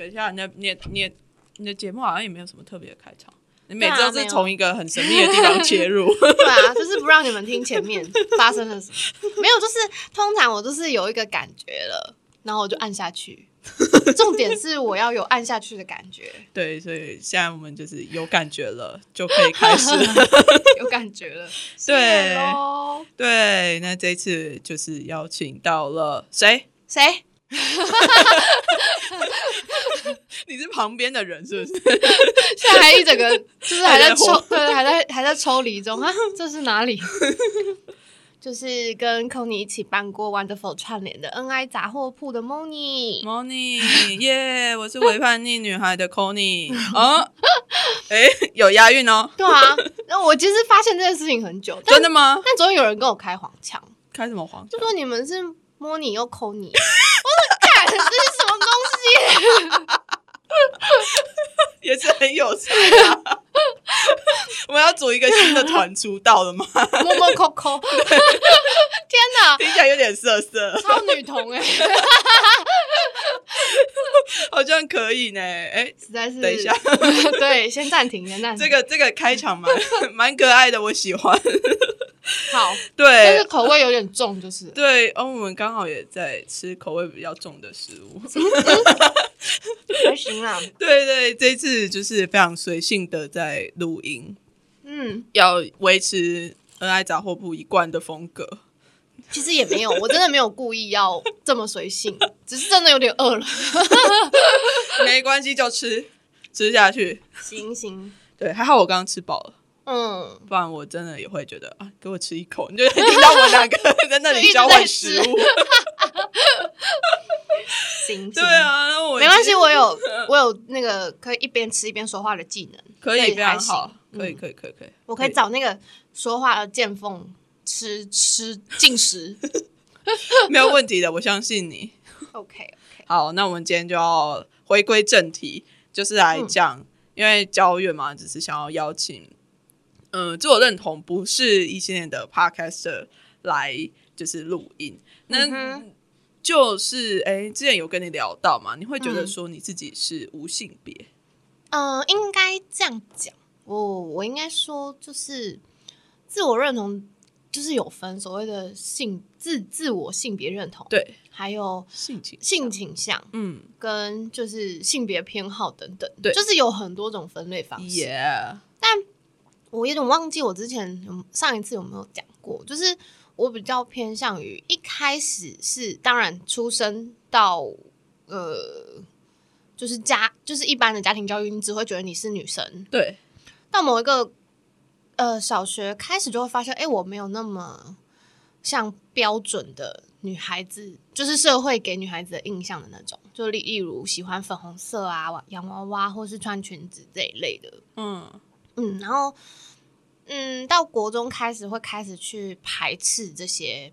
等一下，你的你的你的你的节目好像也没有什么特别的开场，你每次都是从一个很神秘的地方切入。对啊，就是不让你们听前面 发生了什么。没有，就是通常我都是有一个感觉了，然后我就按下去。重点是我要有按下去的感觉，对，所以现在我们就是有感觉了，就可以开始了。有感觉了。对对，那这一次就是邀请到了谁？谁？你是旁边的人是不是？现在还一整个 就是还在还在抽，对，还在还在抽离中啊！这是哪里？就是跟 c o n y 一起办过 Wonderful 串联的 NI 杂货铺的。Moni，耶我是伪叛逆女孩的 Conny。哦，哎，有押韵哦，对啊，那我其实发现这件事情很久，真的吗？但总有有人跟我开黄腔，开什么黄腔？就说你们是 Moni 又 c o n y 这是什么东西？也是很有才啊。我们要组一个新的团出道了吗？摸摸扣扣，天哪，听起来有点色色，超女童哎、好像可以呢。哎，实在是。等一下，对，先暂停，先暂停。这个这个开场蛮蛮可爱的，我喜欢。好，对但是口味有点重，就是了对，哦，我们刚好也在吃口味比较重的食物。还行啦。对对，这次就是非常随性的在录音，嗯，要维持恩爱杂货铺一贯的风格。其实也没有，我真的没有故意要这么随性，只是真的有点饿了。没关系，就吃吃下去。行行，对，还好我刚刚吃饱了，嗯，不然我真的也会觉得啊，给我吃一口，你就会听到我两个 在那里交换食物。行，对，啊，然后我没关系，我有 我有那个可以一边吃一边说话的技能，可以非常好，可以嗯。可以可以可以，我可以找那个说话的见缝吃吃进食。没有问题的，我相信你。OK OK，好，那我们今天就要回归正题，就是来讲，因为交月嘛，只是想要邀请，嗯、自我认同不是异性恋的 podcaster 来就是录音，那、嗯就是哎、之前有跟你聊到嘛，你会觉得嗯。说你自己是无性别，嗯、应该这样讲，我我应该说就是自我认同，就是有分所谓的性自自我性别认同，，对还有性情，性倾向嗯。跟就是性别偏好等等，对就是有很多种分类方式。，Yeah，我有点忘记我之前有上一次有没有讲过，就是我比较偏向于一开始是当然出生到呃，就是家就是一般的家庭教育，你只会觉得你是女生，对，到某一个呃小学开始就会发现，哎、我没有那么像标准的女孩子，就是社会给女孩子的印象的那种，就例例如喜欢粉红色啊、洋娃娃或是穿裙子这一类的。嗯嗯，然后嗯，到国中开始会开始去排斥这些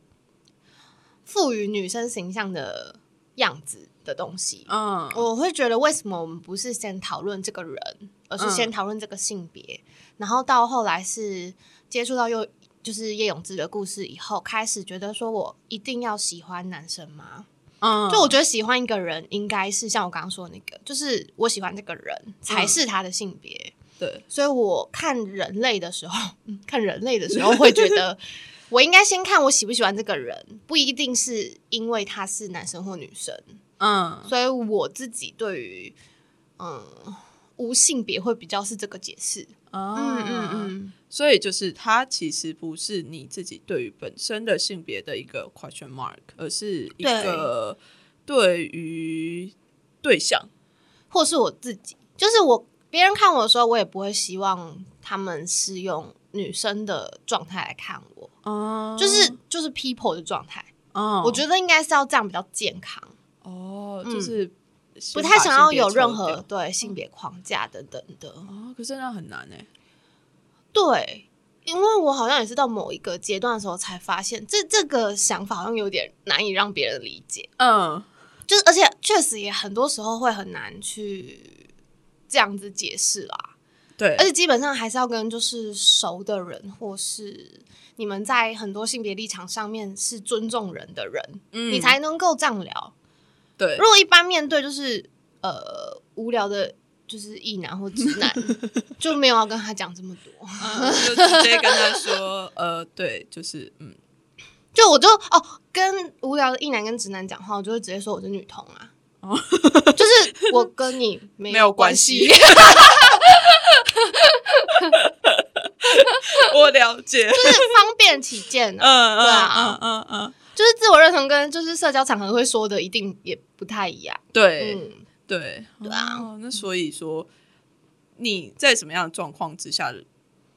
赋予女生形象的样子的东西。嗯，我会觉得，为什么我们不是先讨论这个人，而是嗯先讨论这个性别？然后到后来是接触到又就是叶永志的故事以后，开始觉得说我一定要喜欢男生吗？嗯，就我觉得喜欢一个人，应该是像我刚刚说的那个，就是我喜欢这个人才是他的性别。对，所以我看人类的时候，嗯 看人类的时候会觉得，我应该先看我喜不喜欢这个人，不一定是因为他是男生或女生。嗯所以我自己对于嗯无性别会比较是这个解释。嗯嗯嗯嗯，所以就是它其实不是你自己对于本身的性别的一个 question mark，而是一个对于对象。或是我自己，就是我别人看我的时候，我也不会希望他们是用女生的状态来看我，哦就是就是 people 的状态。哦我觉得应该是要这样比较健康。哦，嗯就是不太想要有任何对性别框架等等的。可是那很难哎。对，因为我好像也是到某一个阶段的时候才发现，这这个想法好像有点难以让别人理解。嗯就是而且确实也很多时候会很难去这样子解释啦。对，而且基本上还是要跟就是熟的人，或是你们在很多性别立场上面是尊重人的人，嗯你才能够这样聊。对如果一般面对就是呃无聊的，就是异男或直男，就没有要跟他讲这么多。嗯就直接跟他说，呃，对，就是嗯，就我就哦，跟无聊的异男跟直男讲话，我就会直接说我是女同啊。就是我跟你没没有关关系。我了解，就是方便起见嗯啊。嗯对啊。嗯嗯嗯，就是自我认同跟就是社交场合会说的，一定也不太一样。对嗯，对。对啊。哦那所以说你在什么样的状况之下，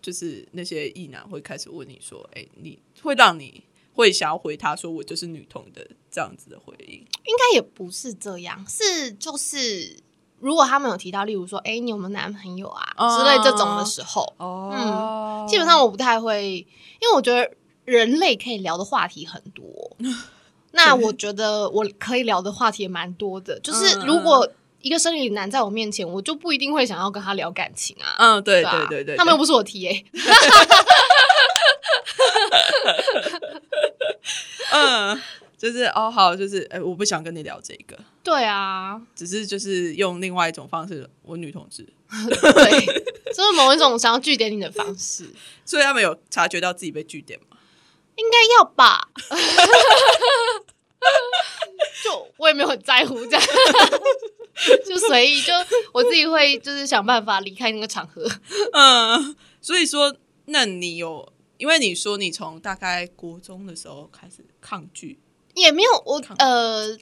就是那些异男会开始问你说，哎，你会让你会想要回他说我就是女同的这样子的回应？应该也不是这样，是就是如果他们有提到，例如说，哎、你有没有男朋友啊、哦。之类这种的时候，哦。基本上我不太会，因为我觉得人类可以聊的话题很多。那我觉得我可以聊的话题也蛮多的，就是嗯。如果一个生理男在我面前，我就不一定会想要跟他聊感情啊。嗯，对啊对对对，他们又不是我 T A，嗯，就是哦好，就是哎，我不想跟你聊这个，对啊，只是就是用另外一种方式，我女同志，对，就是某一种想要据点你的方式，所以他们有察觉到自己被据点吗？应该要吧？就我也没有很在乎这样，就随意，就我自己会就是想办法离开那个场合。嗯，所以说，那你有，因为你说你从大概国中的时候开始抗拒，也没有我呃，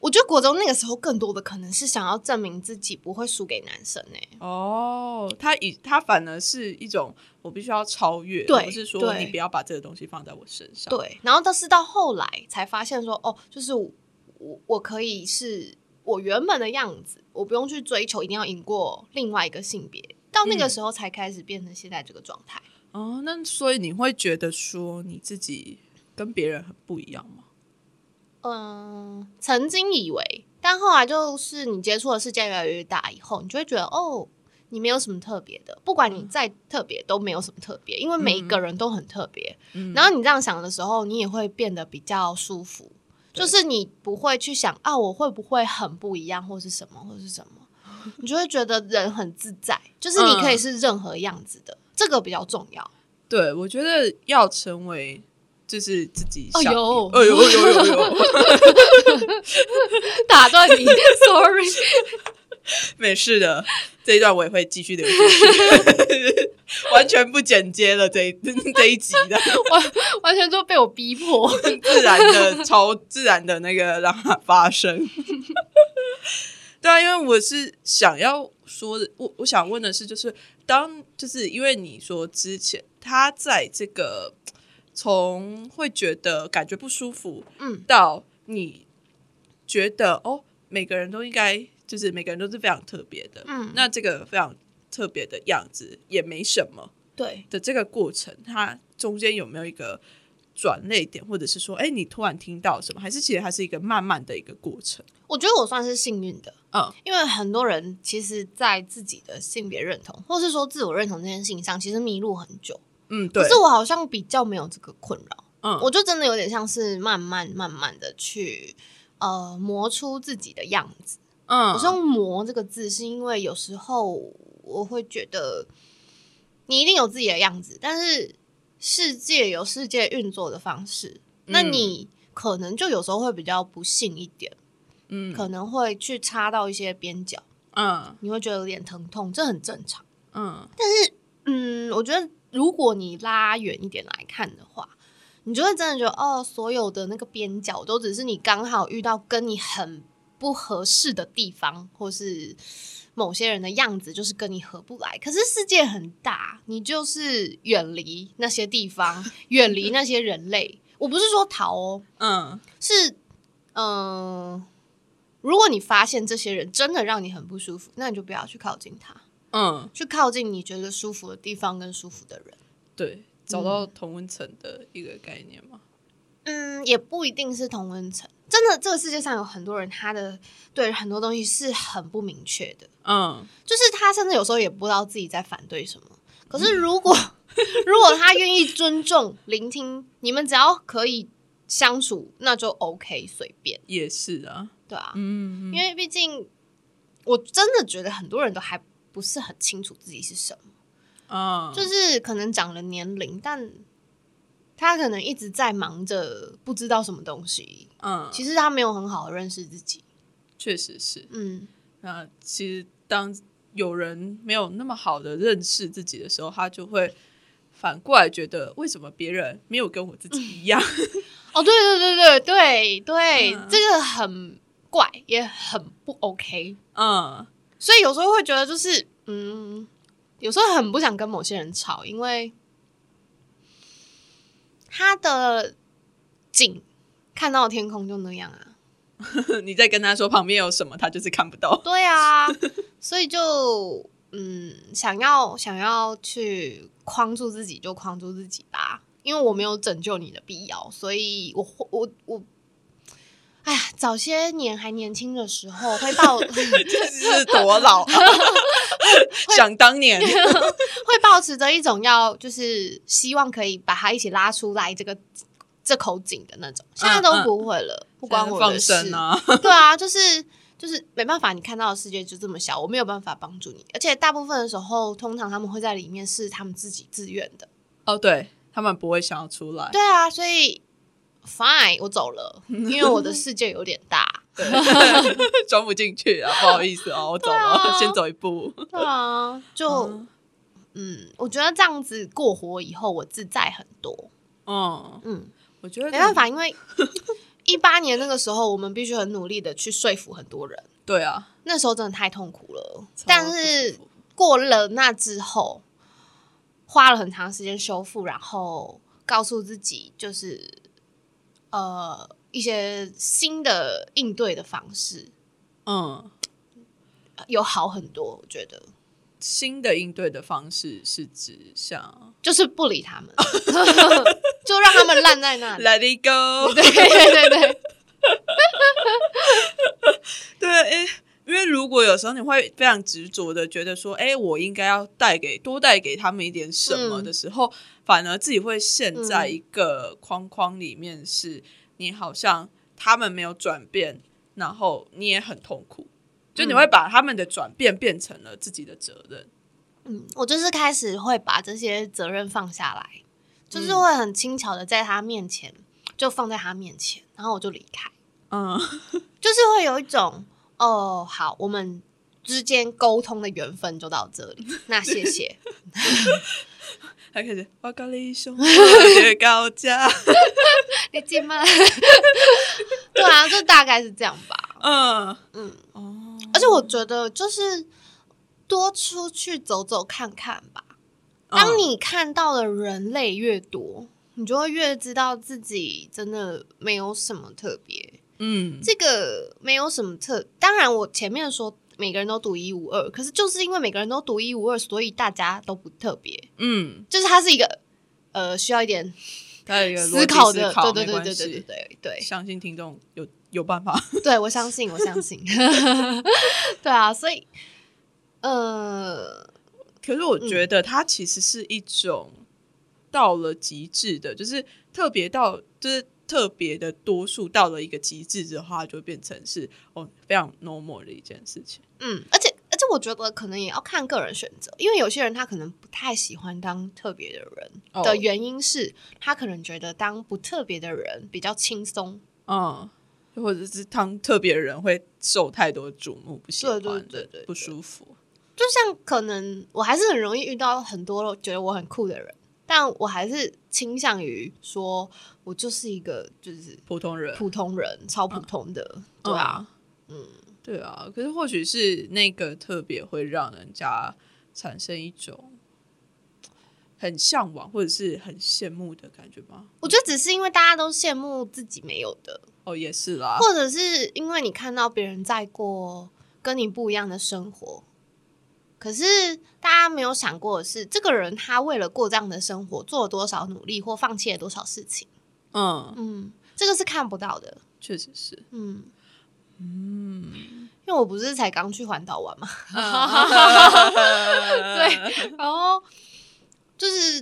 我觉得国中那个时候更多的可能是想要证明自己不会输给男生欸呢、哦，他以他反而是一种我必须要超越，不是说你不要把这个东西放在我身上。，对，然后但是到后来才发现说，哦，就是我我我可以是我原本的样子，我不用去追求一定要赢过另外一个性别。到那个嗯时候才开始变成现在这个状态。哦，那所以你会觉得说你自己跟别人很不一样吗？嗯，曾经以为，但后来就是你接触的世界越来越大以后，你就会觉得哦，你没有什么特别的，不管你再特别都没有什么特别，因为每一个人都很特别。嗯然后你这样想的时候，你也会变得比较舒服，就是你不会去想啊，我会不会很不一样，或是什么，或是什么，你就会觉得人很自在，就是你可以是任何样子的，这个比较重要。对，我觉得要成为就是自己想，哎呦哎呦哎呦哎呦哎呦，打断你，sorry。没事的，这一段我也会继续留下去，完全不剪接了这一这一集的，完完全就被我逼迫。自然的超自然的那个让它发生。对啊，因为我是想要说的，我我想问的是，就是当就是因为你说之前他在这个从会觉得感觉不舒服，嗯，到你觉得哦，每个人都应该就是每个人都是非常特别的，嗯。那这个非常特别的样子也没什么对，的这个过程，它中间有没有一个转泪点，或者是说，哎，你突然听到什么，还是其实它是一个慢慢的一个过程？我觉得我算是幸运的，嗯。因为很多人其实，在自己的性别认同，或是说自我认同这件事情上，其实迷路很久。嗯，对。可，是我好像比较没有这个困扰，嗯。我就真的有点像是慢慢慢慢的去呃磨出自己的样子。嗯。我是用“磨”这个字，是因为有时候我会觉得你一定有自己的样子，但是世界有世界运作的方式，那嗯。你可能就有时候会比较不幸一点，嗯。可能会去插到一些边角，嗯。你会觉得有点疼痛，这很正常。嗯嗯，我觉得如果你拉远一点来看的话，你就会真的觉得哦，所有的那个边角都只是你刚好遇到跟你很不合适的地方，或是某些人的样子就是跟你合不来。可是世界很大，你就是远离那些地方，远离那些人类。我不是说逃哦，嗯是嗯、如果你发现这些人真的让你很不舒服，那你就不要去靠近他。嗯，去靠近你觉得舒服的地方跟舒服的人。对，找到同温层的一个概念嘛。嗯，也不一定是同温层。真的，这个世界上有很多人，他的对很多东西是很不明确的，嗯就是他甚至有时候也不知道自己在反对什么。可是如果、如果他愿意尊重、聆听，你们只要可以相处，那就 OK，随便，也是啊，对啊。嗯因为毕竟我真的觉得很多人都还不是很清楚自己是什么，嗯，就是可能长了年龄，但他可能一直在忙着不知道什么东西，嗯，其实他没有很好的认识自己。确实是。嗯，那其实当有人没有那么好的认识自己的时候，他就会反过来觉得，为什么别人没有跟我自己一样？哦，对对对对对对，嗯这个很怪，也很不 OK。嗯所以有时候会觉得，就是嗯，有时候很不想跟某些人吵，因为他的景看到天空就那样啊。你在跟他说旁边有什么，他就是看不到。对啊，所以就嗯，想要想要去框住自己就框住自己吧，因为我没有拯救你的必要，所以我我我。哎呀，早些年还年轻的时候，会抱这 是多老、啊？想当年，会保持着一种要就是希望可以把他一起拉出来这个这口井的那种，现在都不会了，不关我的放事。生啊！对啊，就是就是没办法，你看到的世界就这么小，我没有办法帮助你，而且大部分的时候，通常他们会在里面是他们自己自愿的。哦，对他们不会想要出来。对啊，所以 fine，我走了，因为我的世界有点大。装不进去啊，不好意思哦，我走了，啊先走一步。对啊，就嗯嗯，我觉得这样子过活以后，我自在很多。嗯，嗯，我觉得没办法，因为一八年那个时候，我们必须很努力的去说服很多人，对啊，那时候真的太痛苦了。但是过了那之后，花了很长时间修复，然后告诉自己就是呃一些新的应对的方式，嗯，呃有好很多。我觉得。新的应对的方式是指像就是不理他们，就让他们烂在那里。Let it go，对对对对，对，诶，因为如果有时候你会非常执着的觉得说，哎，我应该要带给多带给他们一点什么嗯。的时候，反而自己会陷在嗯一个框框里面，是你好像他们没有转变，然后你也很痛苦，就你嗯会把他们的转变变成了自己的责任。嗯，我就是开始会把这些责任放下来，就是嗯。会很轻巧的在他面前就放在他面前，然后我就离开。嗯，就是会有一种哦，好，我们之间沟通的缘分就到这里，那谢谢。他开始我跟你兄学高价，你进吗？对啊，就大概是这样吧。嗯嗯，哦，而且我觉得就是多出去走走看看吧。嗯当你看到的人类越多，你就会越知道自己真的没有什么特别。嗯。这个没有什么特，当然我前面说每个人都独一无二，可是就是因为每个人都独一无二，所以大家都不特别。嗯，就是它是一个呃需要一点思考的，考对对对对对对对。相信听众有有办法。对，我相信我相信，对啊，所以呃可是我觉得它其实是一种到了极致的，就是特别到就是特别的多数到了一个极致之后，它就会变成是哦非常 normal 的一件事情。嗯，而且而且我觉得可能也要看个人选择，因为有些人他可能不太喜欢当特别的人哦的原因是他可能觉得当不特别的人比较轻松。嗯，或者是当特别的人会受太多瞩目，不喜欢的，对对对对对不舒服。就像可能我还是很容易遇到很多觉得我很酷的人，但我还是倾向于说我就是一个就是普通人，普通人，超普通的，对啊，嗯，对啊。可是或许是那个特别会让人家产生一种很向往或者是很羡慕的感觉吗？我觉得只是因为大家都羡慕自己没有的，哦，也是啦。或者是因为你看到别人在过跟你不一样的生活。可是大家没有想过的是，这个人他为了过这样的生活，做了多少努力或放弃了多少事情。嗯，嗯，这个是看不到的。确实是。嗯，嗯，因为我不是才刚去环岛玩嘛，对，然后就是，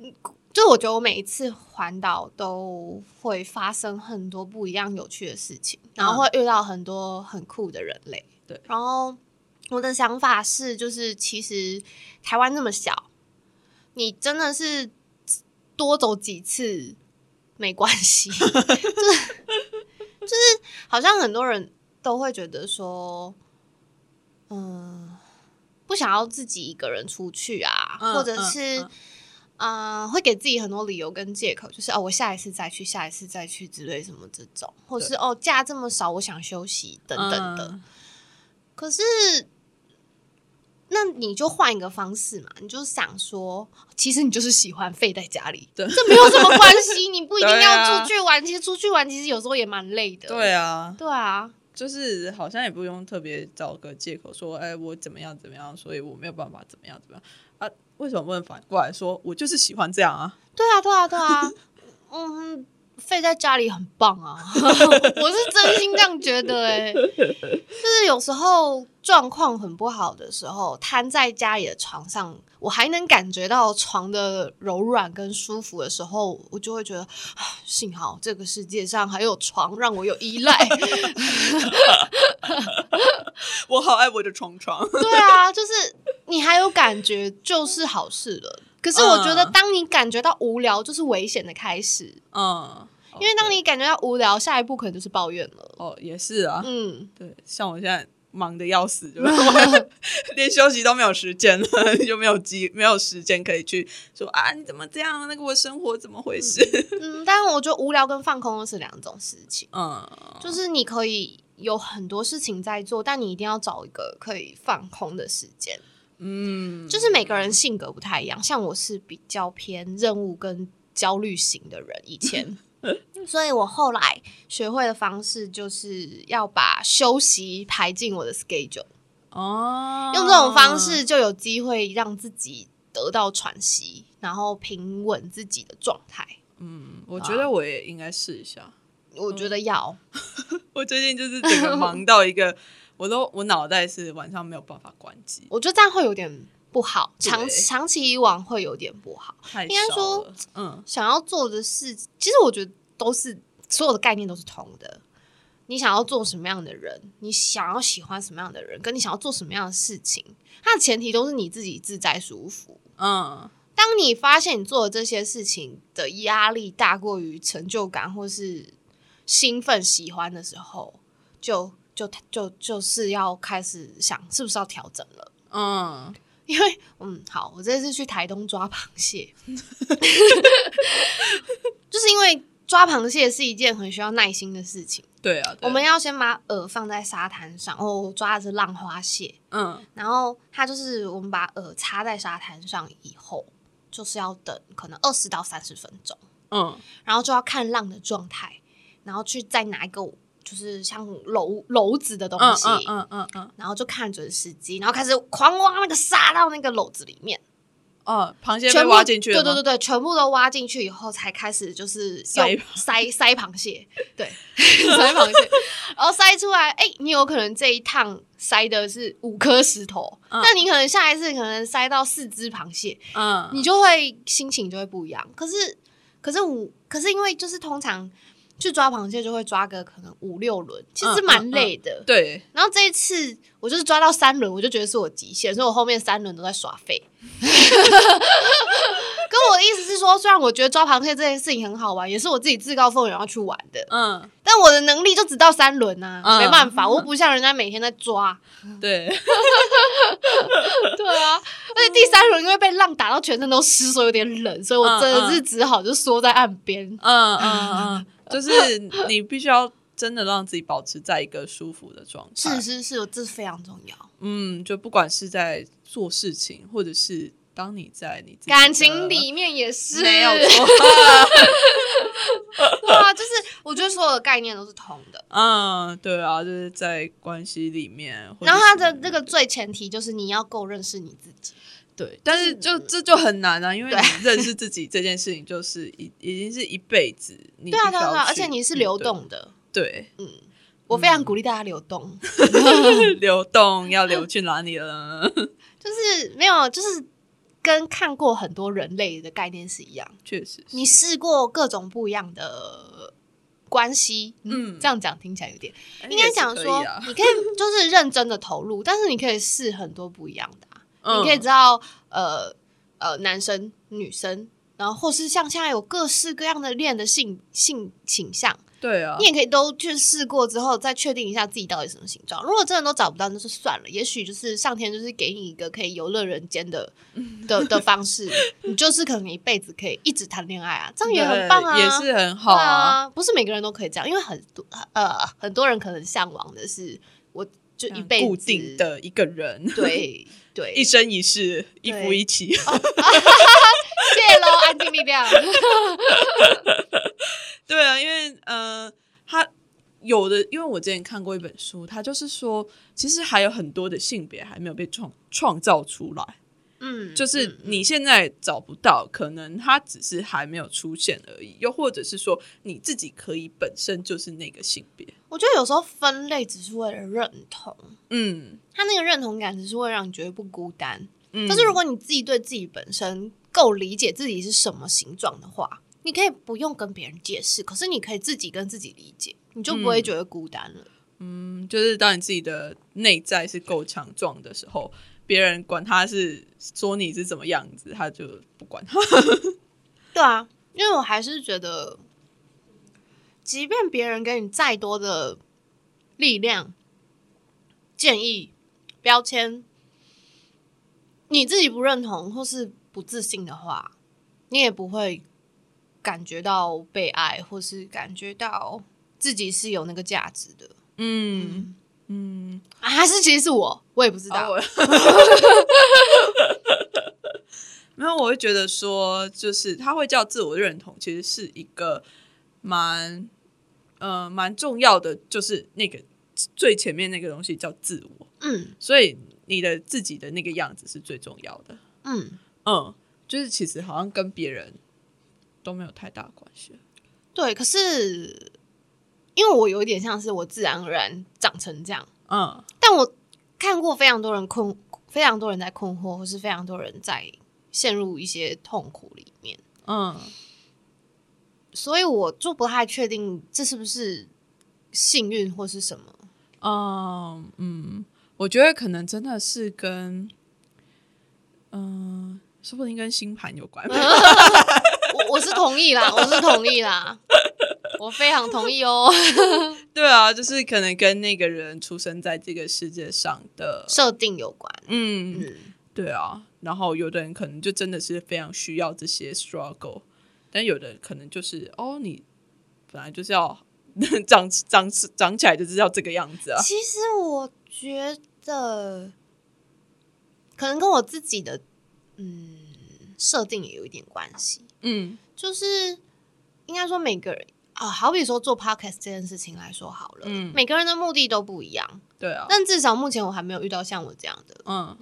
嗯就我觉得我每一次环岛都会发生很多不一样有趣的事情，然后会遇到很多很酷的人类。对然后我的想法是，就是其实台湾那么小，你真的是多走几次没关系，就是就是好像很多人都会觉得说，嗯，不想要自己一个人出去啊，嗯或者是嗯嗯、呃会给自己很多理由跟借口，就是哦，我下一次再去，下一次再去之类什么这种，或是哦，假这么少，我想休息等等的。嗯可是，那你就换一个方式嘛，你就想说，其实你就是喜欢废在家里，对这没有什么关系，你不一定要出去玩。其实出去玩，其实有时候也蛮累的。对啊，对啊，就是好像也不用特别找个借口说，哎，我怎么样怎么样，所以我没有办法怎么样怎么样啊？为什么不能反过来说，我就是喜欢这样啊？对啊，对啊，对啊，嗯，废在家里很棒啊，我是真心这样觉得、欸。就是有时候状况很不好的时候，瘫在家里的床上，我还能感觉到床的柔软跟舒服的时候，我就会觉得，啊 幸好这个世界上还有床让我有依赖。我好爱我的床床。对啊，就是你还有感觉，就是好事了。可是我觉得，嗯当你感觉到无聊，就是危险的开始。嗯，因为当你感觉到无聊，下一步可能就是抱怨了。哦也是啊，嗯，对，像我现在忙的要死，就是我 连休息都没有时间了，就没有机没有时间可以去说啊你怎么这样？那个我生活怎么回事？嗯，但是我觉得无聊跟放空是两种事情，嗯，就是你可以有很多事情在做，但你一定要找一个可以放空的时间。嗯，就是每个人性格不太一样，像我是比较偏任务跟焦虑型的人，以前。所以我后来学会的方式就是要把休息排进我的 schedule，哦，用这种方式就有机会让自己得到喘息，然后平稳自己的状态。嗯，我觉得我也应该试一下。我觉得要，我最近就是整个忙到一个，我都我脑袋是晚上没有办法关机，我觉得这样会有点不好，长长期以往会有点不好。应该说，嗯想要做的事，其实我觉得都是所有的概念都是通的。你想要做什么样的人，你想要喜欢什么样的人，跟你想要做什么样的事情，它的前提都是你自己自在舒服。嗯当你发现你做的这些事情的压力大过于成就感或是兴奋、喜欢的时候，就就就就是要开始想是不是要调整了。嗯，因为嗯，好，我这次去台东抓螃蟹，就是因为抓螃蟹是一件很需要耐心的事情。对啊，对我们要先把饵放在沙滩上，哦，我抓的是浪花蟹，嗯。然后它就是我们把饵插在沙滩上以后，就是要等可能二十到三十分钟，嗯。然后就要看浪的状态，然后去再拿一个就是像篓篓子的东嗯西，嗯嗯嗯嗯，然后就看准时机，然后开始狂挖那个沙到那个篓子里面，哦，螃蟹被全部挖进去了吗？对对对对，全部都挖进去以后，才开始就是塞塞 塞螃蟹，对，塞螃蟹，然后塞出来，哎、你有可能这一趟塞的是五颗石头，嗯。那你可能下一次可能塞到四只螃蟹，嗯，你就会心情就会不一样。可是，可是我，可是因为就是通常去抓螃蟹就会抓个可能五六轮，其实嗯蛮累的。对，然后这一次我就是抓到三轮，我就觉得是我极限，所以我后面三轮都在耍废。跟我的意思是说，虽然我觉得抓螃蟹这件事情很好玩，也是我自己自告奋勇要去玩的，嗯但我的能力就只到三轮啊，嗯没办法，我 不像人家每天在抓。对，对啊，而且第三轮因为被浪打到全身都湿，所以有点冷，所以我真的是只好就缩在岸边。嗯嗯嗯，就是你必须要真的让自己保持在一个舒服的状态，是是是，这非常重要。嗯，就不管是在做事情，或者是当你在你感情里面也是没有错，对啊，就是我觉得所有的概念都是通的。嗯，对啊，就是在关系里面，然后它的这个最前提就是你要够认识你自己。对，但是就这就很难啊，因为你认识自己这件事情，就是已已经是一辈子，你对啊，对啊，对啊，而且你是流动的。对，嗯我非常鼓励大家流动，对，流动要流去哪里了？就是没有，就是跟看过很多人类的概念是一样。确实，你试过各种不一样的关系，嗯这样讲听起来有点，哎应该讲说你可以就是认真的投入，但是你可以试很多不一样的、啊，嗯。你可以知道呃呃男生女生，然后或是像现在有各式各样的恋的性性倾向，对啊。你，也可以都去试过之后再确定一下自己到底什么形状。如果真的都找不到，那就算了，也许就是上天就是给你一个可以游乐人间的的 的方式，你就是可能一辈子可以一直谈恋爱啊，这样也很棒啊，也是很好对啊，不是每个人都可以这样，因为很多呃很多人可能向往的是，我就一辈子固定，的一个人，对对，一生一世，一夫一妻。谢喽，安静力量，对啊，因为呃，他有的，因为我之前看过一本书，他就是说，其实还有很多的性别还没有被创创造出来，嗯，就是你现在找不到，可能它只是还没有出现而已，又或者是说你自己可以本身就是那个性别。我觉得有时候分类只是为了认同，嗯他那个认同感只是会让你觉得不孤单。嗯，但是如果你自己对自己本身够理解自己是什么形状的话，你可以不用跟别人解释，可是你可以自己跟自己理解，你就不会觉得孤单了。嗯，就是当你自己的内在是够强壮的时候，别人管他是说你是怎么样子，他就不管。对啊，因为我还是觉得，即便别人给你再多的力量、建议、标签，你自己不认同或是不自信的话，你也不会感觉到被爱，或是感觉到自己是有那个价值的。嗯嗯，啊，还是其实是我，我也不知道。没有，我会觉得说，就是他会叫自我认同，其实是一个蛮呃蛮重要的，就是那个最前面那个东西叫自我，嗯所以你的自己的那个样子是最重要的。嗯，嗯，就是其实好像跟别人都没有太大关系。对。可是因为我有点像是我自然而然长成这样，嗯但我看过非常多人困，非常多人在困惑，或是非常多人在陷入一些痛苦里面，嗯所以我就不太确定这是不是幸运或是什么。嗯嗯，我觉得可能真的是跟嗯、说不定跟星盘有关。我我是同意啦，我是同意啦，我非常同意哦。对啊，就是可能跟那个人出生在这个世界上的，设定有关，嗯，嗯，对啊。然后有的人可能就真的是非常需要这些 struggle，但有的人可能就是哦，你本来就是要 长长长起来就是要这个样子啊。其实我觉得可能跟我自己的嗯设定也有一点关系。嗯就是应该说每个人啊，好比说做 podcast 这件事情来说好了，嗯每个人的目的都不一样，对啊，但至少目前我还没有遇到像我这样的，嗯，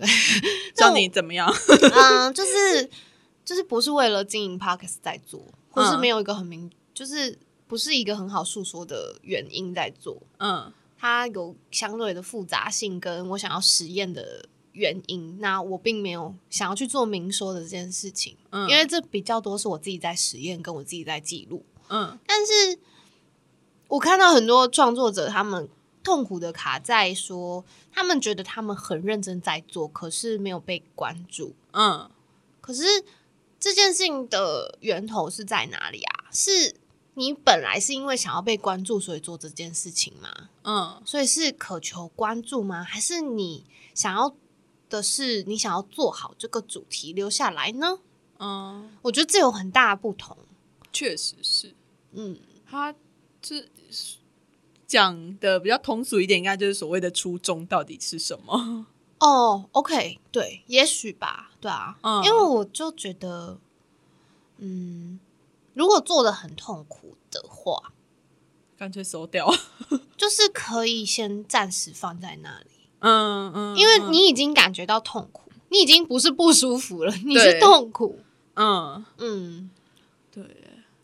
教你怎么样？嗯，就是就是不是为了经营 podcast 在做，或是嗯没有一个很明，就是不是一个很好诉说的原因在做，嗯它有相对的复杂性，跟我想要实验的。原因，那我并没有想要去做明说的这件事情，嗯，因为这比较多是我自己在实验，跟我自己在记录。嗯但是我看到很多创作者，他们痛苦的卡在说，他们觉得他们很认真在做，可是没有被关注。嗯可是这件事情的源头是在哪里啊？是你本来是因为想要被关注，所以做这件事情吗？嗯所以是渴求关注吗？还是你想要的是你想要做好这个主题留下来呢？嗯，我觉得这有很大的不同。确实是。嗯，他这讲的比较通俗一点，应该就是所谓的初衷到底是什么？哦，OK，对，也许吧，对啊，嗯。因为我就觉得，嗯，如果做的很痛苦的话，干脆收掉。就是可以先暂时放在那里，嗯嗯，因为你已经感觉到痛苦，你已经不是不舒服了，你是痛苦。嗯。嗯，对，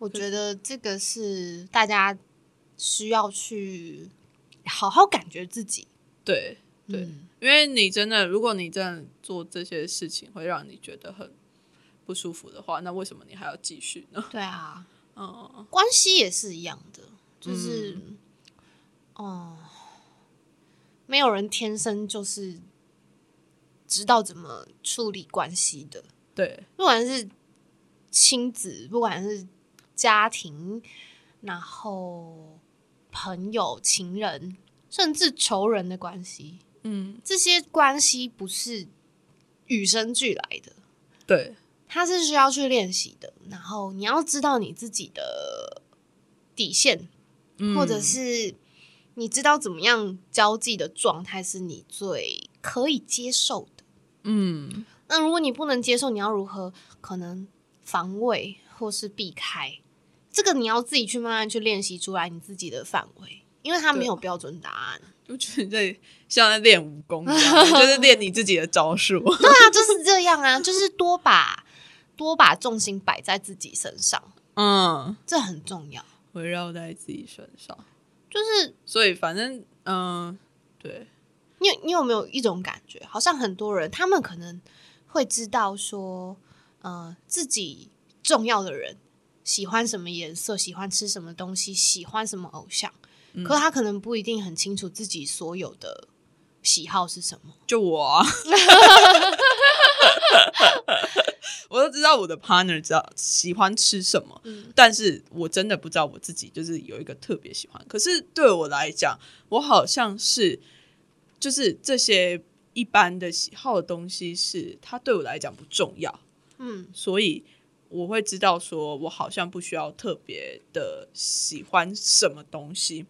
我觉得这个是大家需要去好好感觉自己。对对，嗯。因为你真的，如果你真的做这些事情会让你觉得很不舒服的话，那为什么你还要继续呢？对啊，嗯。关系也是一样的，就是，哦、没有人天生就是知道怎么处理关系的，对，不管是亲子，不管是家庭，然后朋友、情人，甚至仇人的关系，嗯，这些关系不是与生俱来的，对，它是需要去练习的。然后你要知道你自己的底线，嗯。或者是你知道怎么样交际的状态是你最可以接受的。嗯，那如果你不能接受，你要如何可能防卫或是避开？这个你要自己去慢慢去练习出来你自己的范围，因为它没有标准答案。我觉得像在练武功一样，就是练你自己的招数。对啊，就是这样啊，就是多把多把重心摆在自己身上，嗯，这很重要。围绕在自己身上，就是所以反正嗯、对，你有你有没有一种感觉，好像很多人他们可能会知道说，呃，自己重要的人喜欢什么颜色，喜欢吃什么东西，喜欢什么偶像，可他可能不一定很清楚自己所有的喜好是什么。就我啊，我都知道我的 partner 知道喜欢吃什么，嗯但是我真的不知道我自己就是有一个特别喜欢。可是对我来讲，我好像是就是这些一般的喜好的东西是它对我来讲不重要，嗯所以我会知道说我好像不需要特别的喜欢什么东西。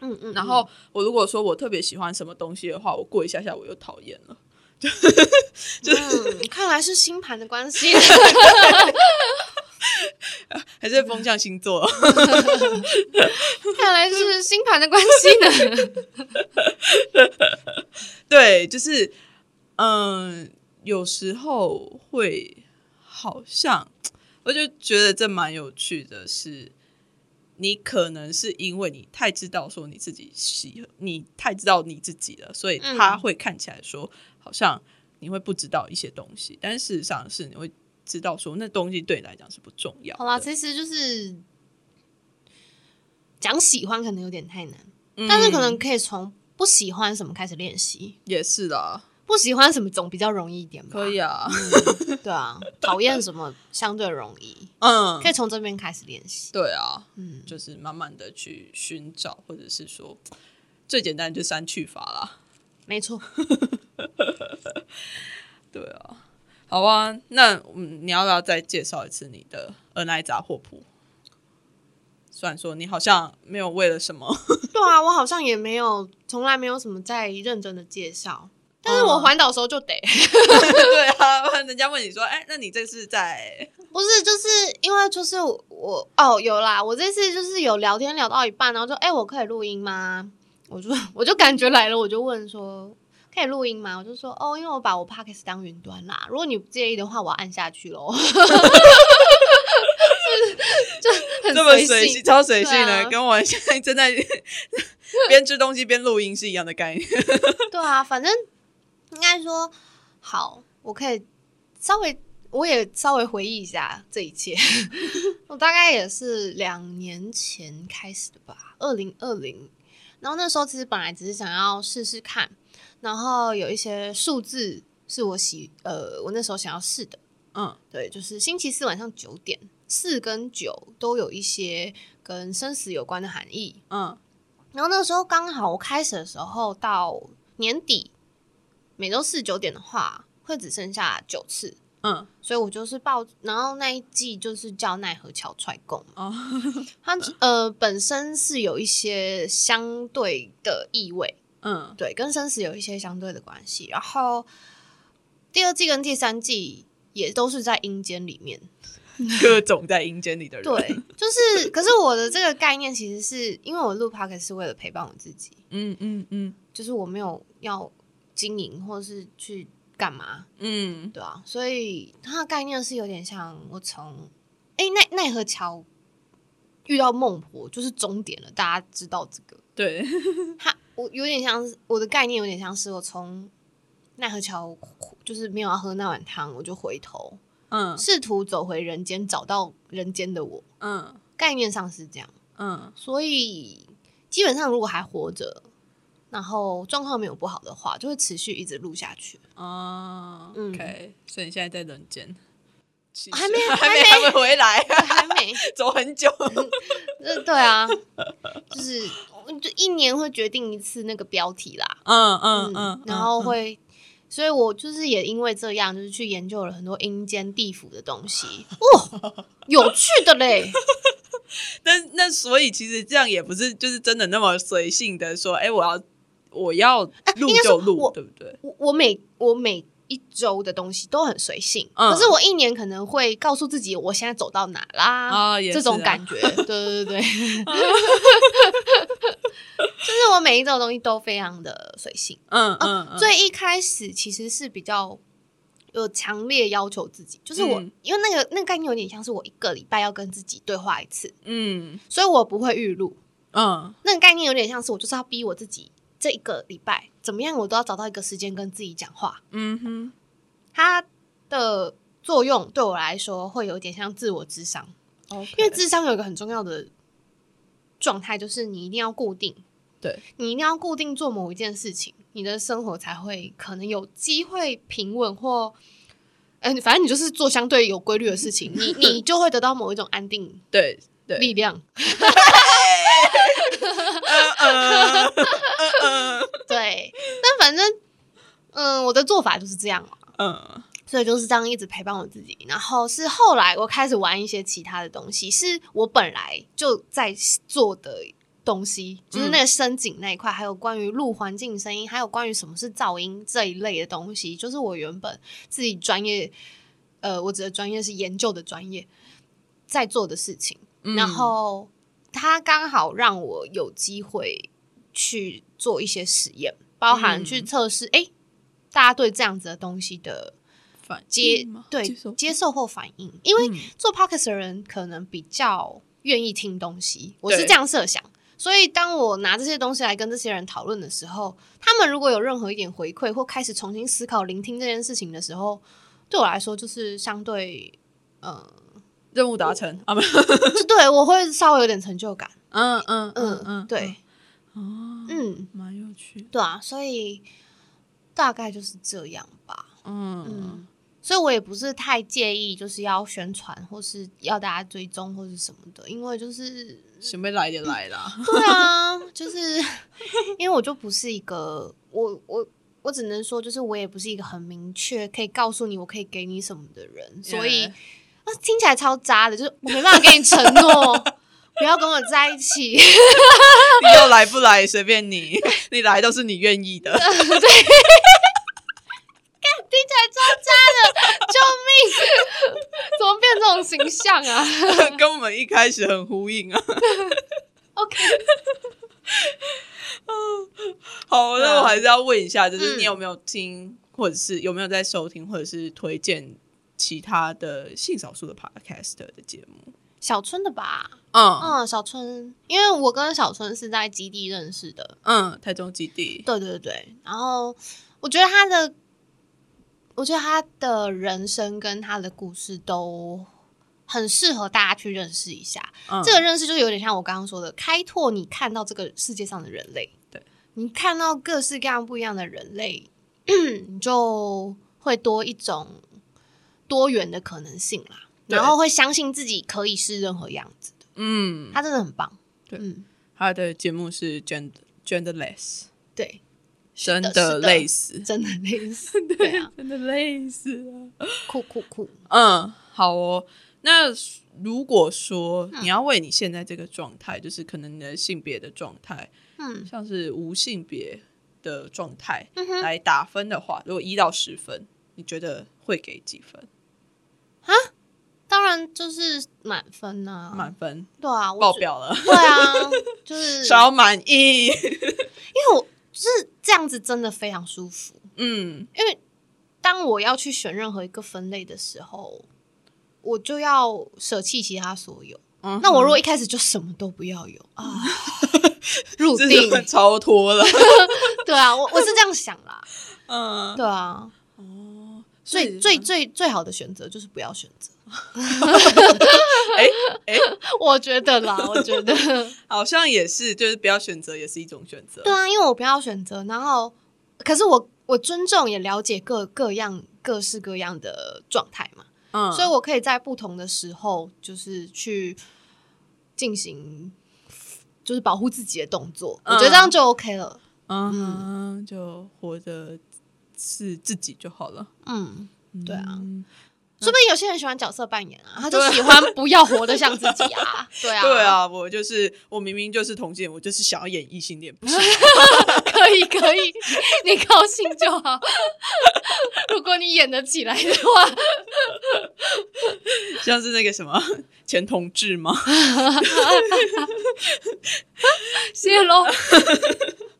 嗯嗯，然后我如果说我特别喜欢什么东西的话，我过一下下我又讨厌了。嗯，看来是星盘的关系。还是风象星座，看来是星盘的关系呢。对，就是嗯，有时候会好像，我就觉得这蛮有趣的是，你可能是因为你太知道说你自己喜，你太知道你自己了，所以嗯他会看起来说好像你会不知道一些东西，但事实上是你会知道说那东西对你来讲是不重要的。好啦，其实就是讲喜欢可能有点太难，嗯但是可能可以从不喜欢什么开始练习。也是啦，不喜欢什么总比较容易一点吧？可以啊，对啊，讨厌什么相对容易，嗯可，以从这边开始练习。对啊，嗯，就是慢慢的去寻找，或者是说最简单就删去法啦。没错。对啊，好啊，那嗯，你要不要再介绍一次你的恩爱杂货铺？虽然说你好像没有为了什么，对啊，我好像也没有，从来没有什么在认真的介绍。但是我环岛的时候就得，对啊，人家问你说，哎、那你这次在不是就是因为就是我我哦有啦，我这次就是有聊天聊到一半，然后就哎、我可以录音吗？我就我就感觉来了，我就问说可以录音吗？我就说哦，因为我把我 podcast 当云端啦，如果你不介意的话，我要按下去喽。就很这么随随性，超随性的，啊跟我现在正在 边吃东西边录音是一样的概念。对啊，反正应该说好，我可以稍微，我也稍微回忆一下这一切。我大概也是两年前开始的吧，二零二零。然后那时候其实本来只是想要试试看，然后有一些数字是我喜呃，我那时候想要试的。嗯对，就是星期四晚上九点，四跟九都有一些跟生死有关的含义。嗯然后那时候刚好我开始的时候到年底，每周四九点的话会只剩下九次，嗯。所以我就是报，然后那一季就是叫奈何桥踹供嘛，哦。它呃本身是有一些相对的意味，嗯。对，跟生死有一些相对的关系。然后第二季跟第三季也都是在阴间里面，各种在阴间里的人，对，就是可是我的这个概念其实是因为我录 podcast 是为了陪伴我自己，嗯嗯嗯。就是我没有要经营或是去干嘛，嗯。对啊，所以它的概念是有点像我从哎奈奈何桥遇到孟婆就是终点了，大家知道这个，对，它我有点像是我的概念有点像是我从奈何桥就是没有要喝那碗汤，我就回头嗯。试图走回人间，找到人间的我，嗯。概念上是这样。嗯。所以基本上如果还活着，然后状况没有不好的话，就会持续一直录下去。哦嗯，OK，所以你现在在人间，还没还 还没没还没回来，还没，走很久。呃，对啊，就是就一年会决定一次那个标题啦，嗯嗯嗯，然后嗯会，所以我就是也因为这样，就是去研究了很多阴间地府的东西，哦，有趣的嘞，那那所以其实这样也不是就是真的那么随性的说，哎，我要我要录就录，我对不对？我我每我每一周的东西都很随性，嗯可是我一年可能会告诉自己我现在走到哪啦，这种感觉，对对对对，就是我每一种东西都非常的随性。嗯嗯嗯，最一开始其实是比较有强烈要求自己，就是我、嗯因为那个那个概念有点像是我一个礼拜要跟自己对话一次，嗯所以我不会预录。嗯那个概念有点像是我就是要逼我自己这一个礼拜怎么样，我都要找到一个时间跟自己讲话。嗯哼，它的作用对我来说会有点像自我智商，因为智商有一个很重要的状态，就是你一定要固定，对。你一定要固定做某一件事情，你的生活才会可能有机会平稳或。嗯、反正你就是做相对有规律的事情，你你就会得到某一种安定。对对，力量。对，但反正，嗯，我的做法就是这样嘛，嗯所以就是这样一直陪伴我自己。然后是后来我开始玩一些其他的东西，是我本来就在做的东西，就是那个声景那一块，还有关于录环境声音，还有关于什么是噪音这一类的东西，就是我原本自己专业，呃，我指的专业是研究的专业，在做的事情。嗯，然后他刚好让我有机会去做一些实验，包含嗯。去测试，哎、大家对这样子的东西的反接对接受或反应，因为嗯。做 podcast 的人可能比较愿意听东西，我是这样设想。所以，当我拿这些东西来跟这些人讨论的时候，他们如果有任何一点回馈，或开始重新思考聆听这件事情的时候，对我来说就是相对，呃，任务达成啊，没有，对我会稍微有点成就感。嗯嗯嗯嗯对，，哦，嗯，蛮有趣。的，对啊，所以大概就是这样吧。嗯。嗯，所以我也不是太介意，就是要宣传或是要大家追踪或是什么的，因为就是准备来就来啦，对啊，就是因为我就不是一个我我我只能说，就是我也不是一个很明确可以告诉你我可以给你什么的人，所以听起来超渣的，就是我没办法给你承诺，不要跟我在一起。你要来不来随便你，你来都是你愿意的，对听起来超渣的，救命！怎么变这种形象啊 跟我们一开始很呼应啊。？OK，好，那我还是要问一下，就是嗯你有没有听，或者是有没有在收听，或者是推荐其他的性少数的 podcast 的节目？小春的吧？嗯嗯，小春，因为我跟小春是在基地认识的。嗯，台中基地，对对对，然后我觉得他的，我觉得他的人生跟他的故事都很适合大家去认识一下。嗯这个认识就有点像我刚刚说的，开拓你看到这个世界上的人类。对，你看到各式各样不一样的人类，你就会多一种多元的可能性啦。然后会相信自己可以是任何样子的，嗯，他真的很棒。对嗯，他的节目是 gender genderless，对，真的的累死，真的累死，对啊，真的累死了。酷酷酷。嗯，好哦。那如果说嗯你要为你现在这个状态，就是可能你的性别的状态，嗯像是无性别的状态来打分的话，如果一到十分，你觉得会给几分？当然就是满分呐、满分对啊，我觉。爆表了，对啊，就是 超满意。因为我就是这样子，真的非常舒服。嗯，因为当我要去选任何一个分类的时候，我就要舍弃其他所有。嗯那我如果一开始就什么都不要有啊，入这定是超脱了。对啊，我我是这样想啦。嗯，对啊，哦，最最最最好的选择就是不要选择。哎哎，我觉得啦，我觉得 好像也是，就是不要选择也是一种选择。对啊，因为我不要选择，然后可是我我尊重也了解各各样各式各样的状态嘛，嗯，所以我可以在不同的时候就是去进行就是保护自己的动作，我觉得这样就 OK 了。嗯，就活着是自己就好了。嗯，对啊。嗯说不定有些人喜欢角色扮演啊，他就喜欢不要活得像自己啊。对啊，对，啊，我就是我明明就是同性恋，我就是想要演异性恋，不是？可以可以，你高兴就好。如果你演得起来的话，像是那个什么前同志吗？谢喽，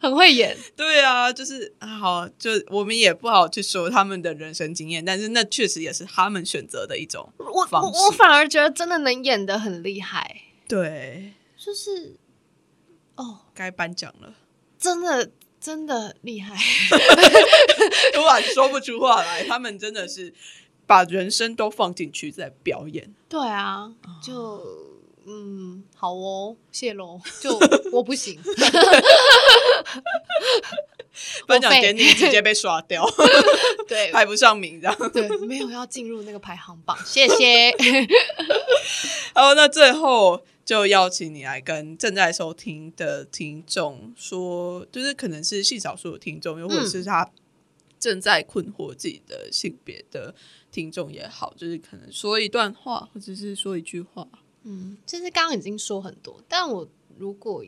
很会演。对啊，就是啊好，就我们也不好去说他们的人生经验，但是那确实也是他们选择的一种我我我反而觉得真的能演得很厉害，对，就是哦，该颁奖了，真的真的厉害。突然说不出话来，他们真的是把人生都放进去在表演。对啊，就嗯，好哦，谢喽。就 我不行，颁奖废典礼直接被刷掉，对排不上名这样。对，没有要进入那个排行榜，谢谢。好，那最后就邀请你来跟正在收听的听众说，就是可能是细少数的听众，又或者是他正在困惑自己的性别的听众也好，就是可能说一段话，或者是说一句话。嗯，其实刚刚已经说很多，但我如果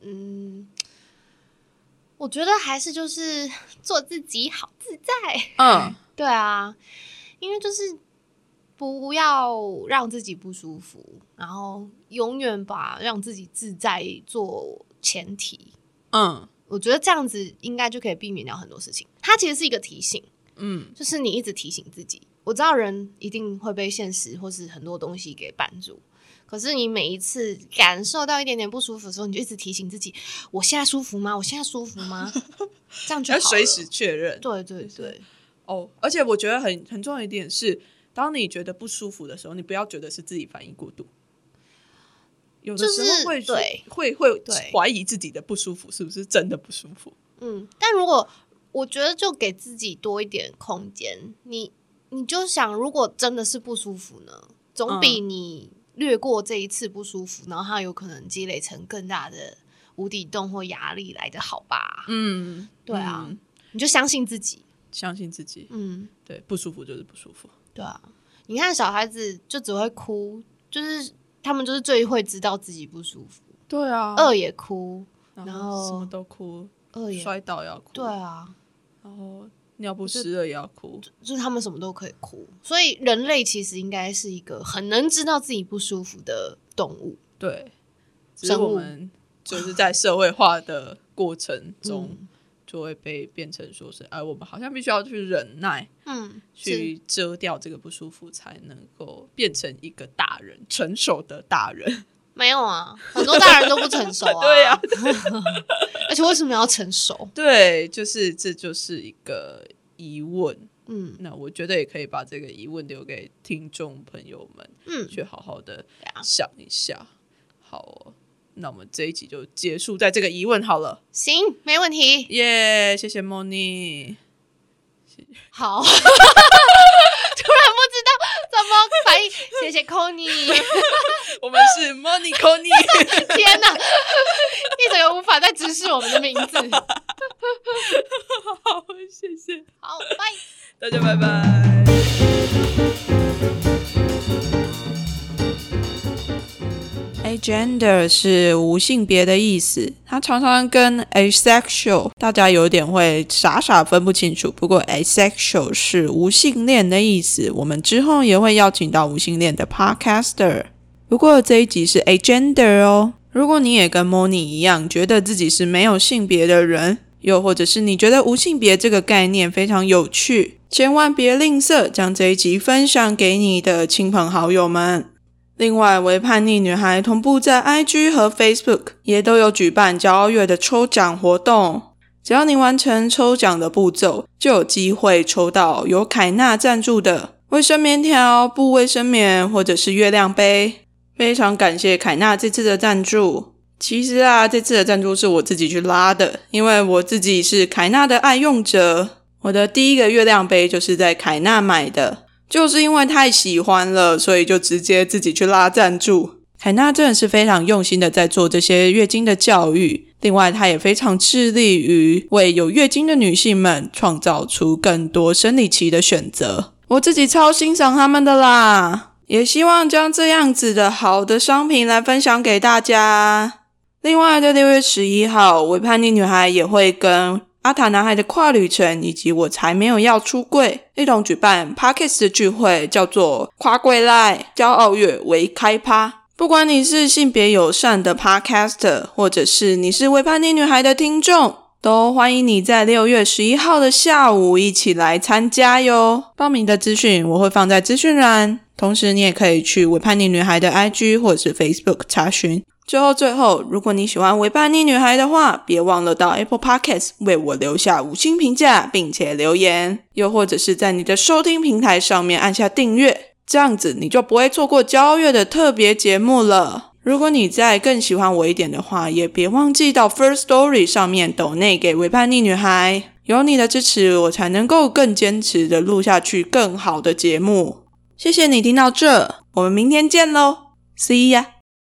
嗯，我觉得还是就是 做自己好自在。嗯 对啊，因为就是不要让自己不舒服，然后永远把让自己自在做前提。嗯我觉得这样子应该就可以避免掉很多事情。它其实是一个提醒，嗯就是你一直提醒自己。我知道人一定会被现实或是很多东西给绊住，可是你每一次感受到一点点不舒服的时候，你就一直提醒自己：我现在舒服吗？我现在舒服吗？这样就好了要随时确认。对对对，哦，而且我觉得很很重要一点是，当你觉得不舒服的时候，你不要觉得是自己反应过度。有的时就是候会对会会对怀疑自己的不舒服是不是真的不舒服。嗯，但如果我觉得就给自己多一点空间，你你就想，如果真的是不舒服呢，总比你略过这一次不舒服，然后它有可能积累成更大的无底洞或压力来的好吧？嗯，对啊嗯你就相信自己，相信自己，嗯，对，不舒服就是不舒服。对啊。你看小孩子就只会哭，就是他们就是最会知道自己不舒服，对啊饿也哭，然然后什么都哭，饿也摔倒要哭，对，啊，然后尿不湿了也要哭。就是他们什么都可以哭，所以人类其实应该是一个很能知道自己不舒服的动物。对，只是我们就是在社会化的过程 中，嗯就会被变成说是，哎，我们好像必须要去忍耐，嗯，去遮掉这个不舒服，才能够变成一个大人，成熟的大人。没有啊，很多大人都不成熟啊。对啊，而且为什么要成熟？对，就是这就是一个疑问。嗯那我觉得也可以把这个疑问留给听众朋友们，嗯，去好好的想一下。好哦，那我们这一集就结束在这个疑问好了。行，没问题。耶、谢谢莫妮。好，突然不知道怎么反应，谢谢 Conny。我们是莫妮 c o n y 天哪，一整个无法再直视我们的名字。好，谢谢好，拜。大家，拜拜。Agender 是无性别的意思，它常常跟 asexual 大家有点会傻傻分不清楚。不过 asexual 是无性恋的意思，我们之后也会邀请到无性恋的 podcaster。不过这一集是 agender 哦。如果你也跟 Moni 一样，觉得自己是没有性别的人，又或者是你觉得无性别这个概念非常有趣，千万别吝啬将这一集分享给你的亲朋好友们。另外，为叛逆女孩同步在 IG 和 Facebook 也都有举办骄傲月的抽奖活动。只要你完成抽奖的步骤，就有机会抽到由凯纳赞助的卫生棉条、布卫生棉或者是月亮杯。非常感谢凯纳这次的赞助。其实啊，这次的赞助是我自己去拉的，因为我自己是凯纳的爱用者。我的第一个月亮杯就是在凯纳买的，就是因为太喜欢了，所以就直接自己去拉赞助。凯纳真的是非常用心的在做这些月经的教育，另外他也非常致力于为有月经的女性们创造出更多生理期的选择。我自己超欣赏他们的啦，也希望将这样子的好的商品来分享给大家。另外，在六月十一号，伪叛逆女孩也会跟阿塔男孩的跨旅程，以及我才没有要出柜，一同举办 Parkes 的聚会，叫做跨柜赖骄傲月为开趴。不管你是性别友善的 Podcaster，或者是你是伪叛逆女孩的听众，都欢迎你在六月十一号的下午一起来参加哟。报名的资讯我会放在资讯栏，同时你也可以去伪叛逆女孩的 IG 或者是 Facebook 查询。最后，最后，如果你喜欢《伪叛逆女孩》的话，别忘了到 Apple Podcasts 为我留下五星评价，并且留言，又或者是在你的收听平台上面按下订阅，这样子你就不会错过交月的特别节目了。如果你再更喜欢我一点的话，也别忘记到 First Story 上面抖内给《伪叛逆女孩》，有你的支持，我才能够更坚持的录下去更好的节目。谢谢你听到这，我们明天见喽，See ya。